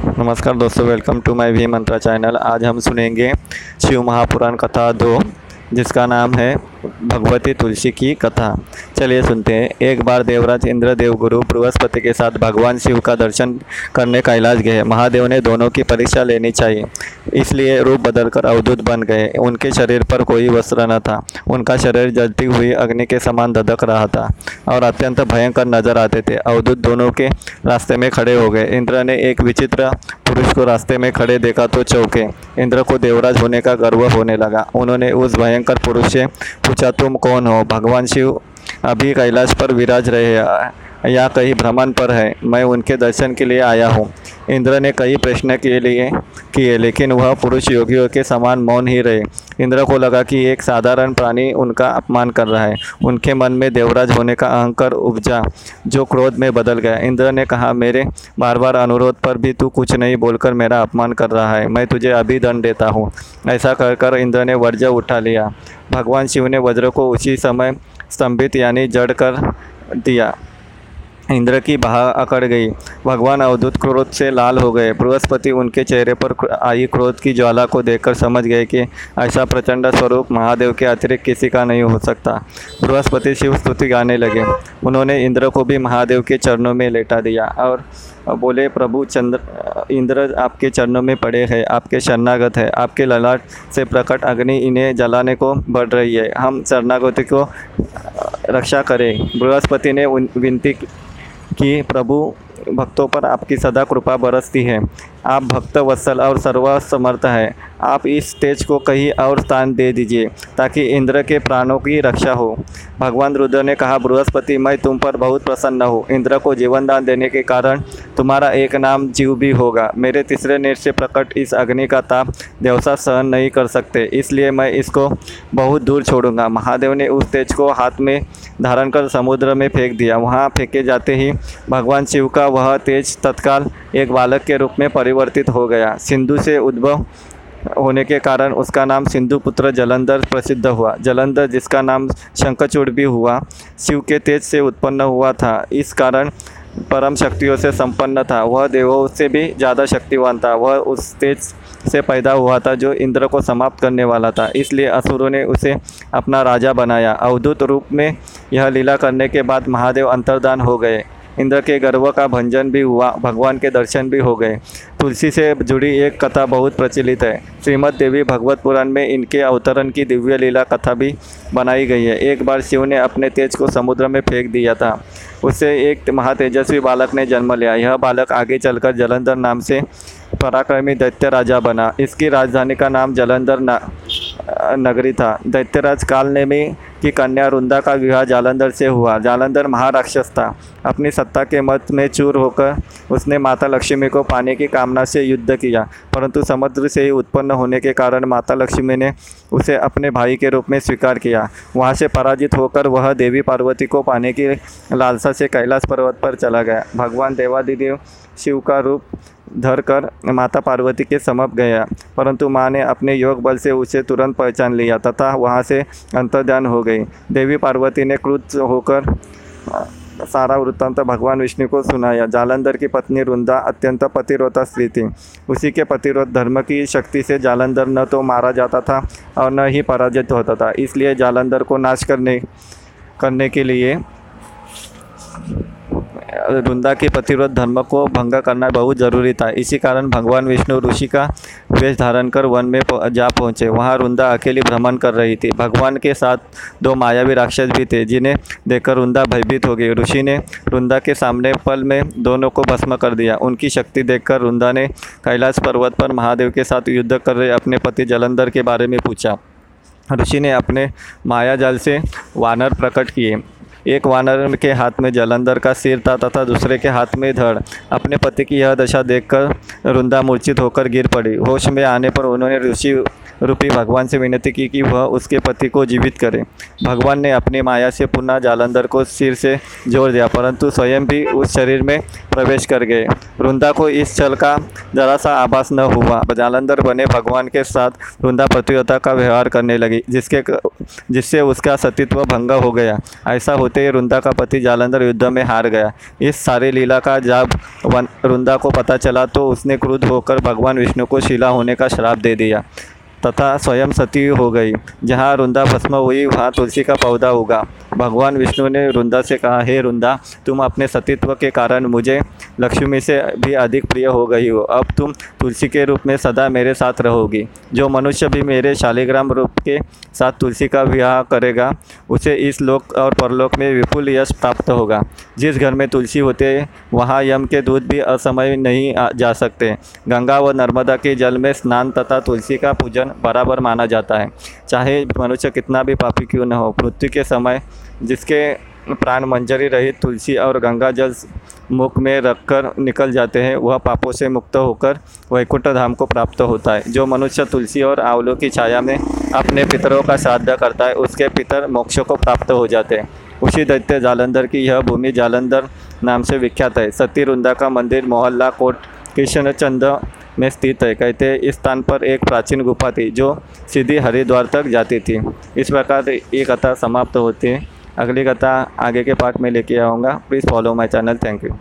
नमस्कार दोस्तों welcome to my V Mantra channel आज हम सुनेंगे शिव महापुराण कथा दो, जिसका नाम है भगवती तुलसी की कथा। चलिए सुनते हैं। एक बार देवराज इंद्र देवगुरु बृहस्पति के साथ भगवान शिव का दर्शन करने कैलाश गए। महादेव ने दोनों की परीक्षा लेनी चाहिए। इसलिए रूप बदलकर अवधूत बन गए। उनके शरीर पर कोई वस्त्र न था। उनका शरीर जलती हुई अग्नि के समान धधक रहा था और अत्यंत भयंकर नज़र आते थे। अवधूत दोनों के रास्ते में खड़े हो गए। इंद्र ने एक विचित्र पुरुष को रास्ते में खड़े देखा तो चौके। इंद्र को देवराज होने का गर्व होने लगा। उन्होंने उस भयंकर पुरुष से पूछा तुम कौन हो? भगवान शिव अभी कैलाश पर विराज रहे या कहीं भ्रमण पर है। मैं उनके दर्शन के लिए आया हूँ। इंद्र ने कई प्रश्न के लिए, किए, लेकिन वह पुरुष योगियों के समान मौन ही रहे। इंद्र को लगा कि एक साधारण प्राणी उनका अपमान कर रहा है। उनके मन में देवराज होने का अहंकार उपजा, जो क्रोध में बदल गया। इंद्र ने कहा, मेरे बार बार अनुरोध पर भी तू कुछ नहीं बोलकर मेरा अपमान कर रहा है। मैं तुझे अभी दंड देता हूँ। ऐसा कर कर इंद्र ने वर्ज उठा लिया। भगवान शिव ने वज्र को उसी समय स्तंभित यानी जड़ कर दिया। इंद्र की बाह अकड़ गई। भगवान अवधूत क्रोध से लाल हो गए। बृहस्पति उनके चेहरे पर आई क्रोध की ज्वाला को देखकर समझ गए कि ऐसा प्रचंड स्वरूप महादेव के अतिरिक्त किसी का नहीं हो सकता। बृहस्पति शिव स्तुति गाने लगे। उन्होंने इंद्र को भी महादेव के चरणों में लेटा दिया और बोले, प्रभु, चंद्र, इंद्र आपके चरणों में पड़े हैं। आपके शरणागत है। आपके ललाट से प्रकट अग्नि इन्हें जलाने को बढ़ रही है। हम शरणागति को रक्षा करें। बृहस्पति ने विनती कि प्रभु भक्तों पर आपकी सदा कृपा बरसती है। आप भक्त, वत्सल और सर्वसमर्थ है। आप इस तेज को कहीं और स्थान दे दीजिए, ताकि इंद्र के प्राणों की रक्षा हो। भगवान रुद्र ने कहा, बृहस्पति, मैं तुम पर बहुत प्रसन्न हूँ। इंद्र को जीवन दान देने के कारण तुम्हारा एक नाम जीव भी होगा। मेरे तीसरे नेट से प्रकट इस अग्नि का ताप देवसा सहन नहीं कर सकते। इसलिए मैं इसको बहुत दूर छोड़ूँगा। महादेव ने उस तेज को हाथ में धारण कर समुद्र में फेंक दिया। वहाँ फेंके जाते ही भगवान शिव का वह तेज तत्काल एक बालक के रूप में परिवर्तित हो गया। सिंधु से उद्भव होने के कारण उसका नाम सिंधु पुत्र जलंधर प्रसिद्ध हुआ। जलंधर, जिसका नाम शंखचूड़ भी हुआ, शिव के तेज से उत्पन्न हुआ था। इस कारण परम शक्तियों से संपन्न था। वह देवों से भी ज़्यादा शक्तिवान था। वह उस तेज से पैदा हुआ था जो इंद्र को समाप्त करने वाला था। इसलिए असुरों ने उसे अपना राजा बनाया। अवधूत रूप में यह लीला करने के बाद महादेव अंतर्दान हो गए। इंद्र के गर्व का भंजन भी हुआ, भगवान के दर्शन भी हो गए। तुलसी से जुड़ी एक कथा बहुत प्रचलित है। श्रीमद देवी भगवत पुराण में इनके अवतरण की दिव्य लीला कथा भी बनाई गई है। एक बार शिव ने अपने तेज को समुद्र में फेंक दिया था। उससे एक महातेजस्वी बालक ने जन्म लिया। यह बालक आगे चलकर जलंधर नाम से पराक्रमी दैत्य राजा बना। इसकी राजधानी का नाम जलंधर नगरी था। दैत्यराज काल कालनेमी की कन्या रुंदा का विवाह जालंधर से हुआ। जालंधर महाराक्षस था। अपनी सत्ता के मत में चूर होकर उसने माता लक्ष्मी को पाने की कामना से युद्ध किया। परंतु समुद्र से ही उत्पन्न होने के कारण माता लक्ष्मी ने उसे अपने भाई के रूप में स्वीकार किया। वहाँ से पराजित होकर वह देवी पार्वती को पाने की लालसा से कैलाश पर्वत पर चला गया। भगवान देवादिदेव शिव का रूप धर कर माता पार्वती के समप गया। परंतु माँ ने अपने योग बल से उसे तुरंत पहचान लिया, तथा वहाँ से अंतर्ध्यान हो गई। देवी पार्वती ने क्रुद्ध होकर सारा वृत्तांत भगवान विष्णु को सुनाया। जालंधर की पत्नी रुंदा अत्यंत पतिरोता स्त्री थी। उसी के पतिरोध धर्म की शक्ति से जालंधर न तो मारा जाता था और न ही पराजित होता था। इसलिए जालंधर को नाश करने करने के लिए वृंदा के प्रतिरोध धर्म को भंग करना बहुत ज़रूरी था। इसी कारण भगवान विष्णु ऋषि का वेश धारण कर वन में जा पहुँचे। वहाँ वृंदा अकेली भ्रमण कर रही थी। भगवान के साथ दो मायावी राक्षस भी थे, जिन्हें देखकर वृंदा भयभीत हो गई। ऋषि ने वृंदा के सामने पल में दोनों को भस्म कर दिया। उनकी शक्ति देखकर वृंदा ने कैलाश पर्वत पर महादेव के साथ युद्ध कर रहे अपने पति जलंधर के बारे में पूछा। ऋषि ने अपने माया जाल से वानर प्रकट किए। एक वानर के हाथ में जलंधर का सिर था तथा दूसरे के हाथ में धड़। अपने पति की यह दशा देखकर रुंदा मूर्छित होकर गिर पड़ी। होश में आने पर उन्होंने ऋषि रूपी भगवान से विनती की कि वह उसके पति को जीवित करे। भगवान ने अपनी माया से पुनः जालंधर को सिर से जोड़ दिया, परंतु स्वयं भी उस शरीर में प्रवेश कर गए। वृंदा को इस छल का जरा सा आभास न हुआ। जालंधर बने भगवान के साथ वृंदा प्रतियोगिता का व्यवहार करने लगी, जिसके जिससे उसका सतीत्व भंग हो गया। ऐसा होते ही वृंदा का पति जालंधर युद्ध में हार गया। इस सारी लीला का जब वृंदा को पता चला तो उसने क्रुद्ध होकर भगवान विष्णु को शिला होने का श्राप दे दिया, तथा स्वयं सती हो गई, जहाँ रुंदा भस्म हुई, वहाँ तुलसी का पौधा उगा। भगवान विष्णु ने रुंदा से कहा, हे रुंदा, तुम अपने सतीत्व के कारण मुझे लक्ष्मी से भी अधिक प्रिय हो गई हो। अब तुम तुलसी के रूप में सदा मेरे साथ रहोगी। जो मनुष्य भी मेरे शालिग्राम रूप के साथ तुलसी का विवाह करेगा, उसे इस लोक और परलोक में विपुल यश प्राप्त होगा। जिस घर में तुलसी होते, वहाँ यम के दूध भी असमय नहीं जा सकते। गंगा व नर्मदा के जल में स्नान तथा तुलसी का पूजन बराबर माना जाता है। चाहे मनुष्य कितना भी पापी क्यों न हो, मृत्यु के समय जिसके प्राण मंजरी रहित तुलसी और गंगा जल मुख में रखकर निकल जाते हैं, वह पापों से मुक्त होकर वैकुंठ धाम को प्राप्त होता है। जो मनुष्य तुलसी और आंवलों की छाया में अपने पितरों का श्राद्ध करता है, उसके पितर मोक्ष को प्राप्त हो जाते हैं। उसी दैत्य जालंधर की यह भूमि जालंधर नाम से विख्यात है। सती रुंदा का मंदिर मोहल्ला कोट कृष्णचंद में स्थित है। कहते हैं, इस स्थान पर एक प्राचीन गुफा थी, जो सीधी हरिद्वार तक जाती थी। इस प्रकार ये कथा समाप्त होती है। अगली कथा आगे के पार्ट में लेके आऊँगा। Please follow my channel thank you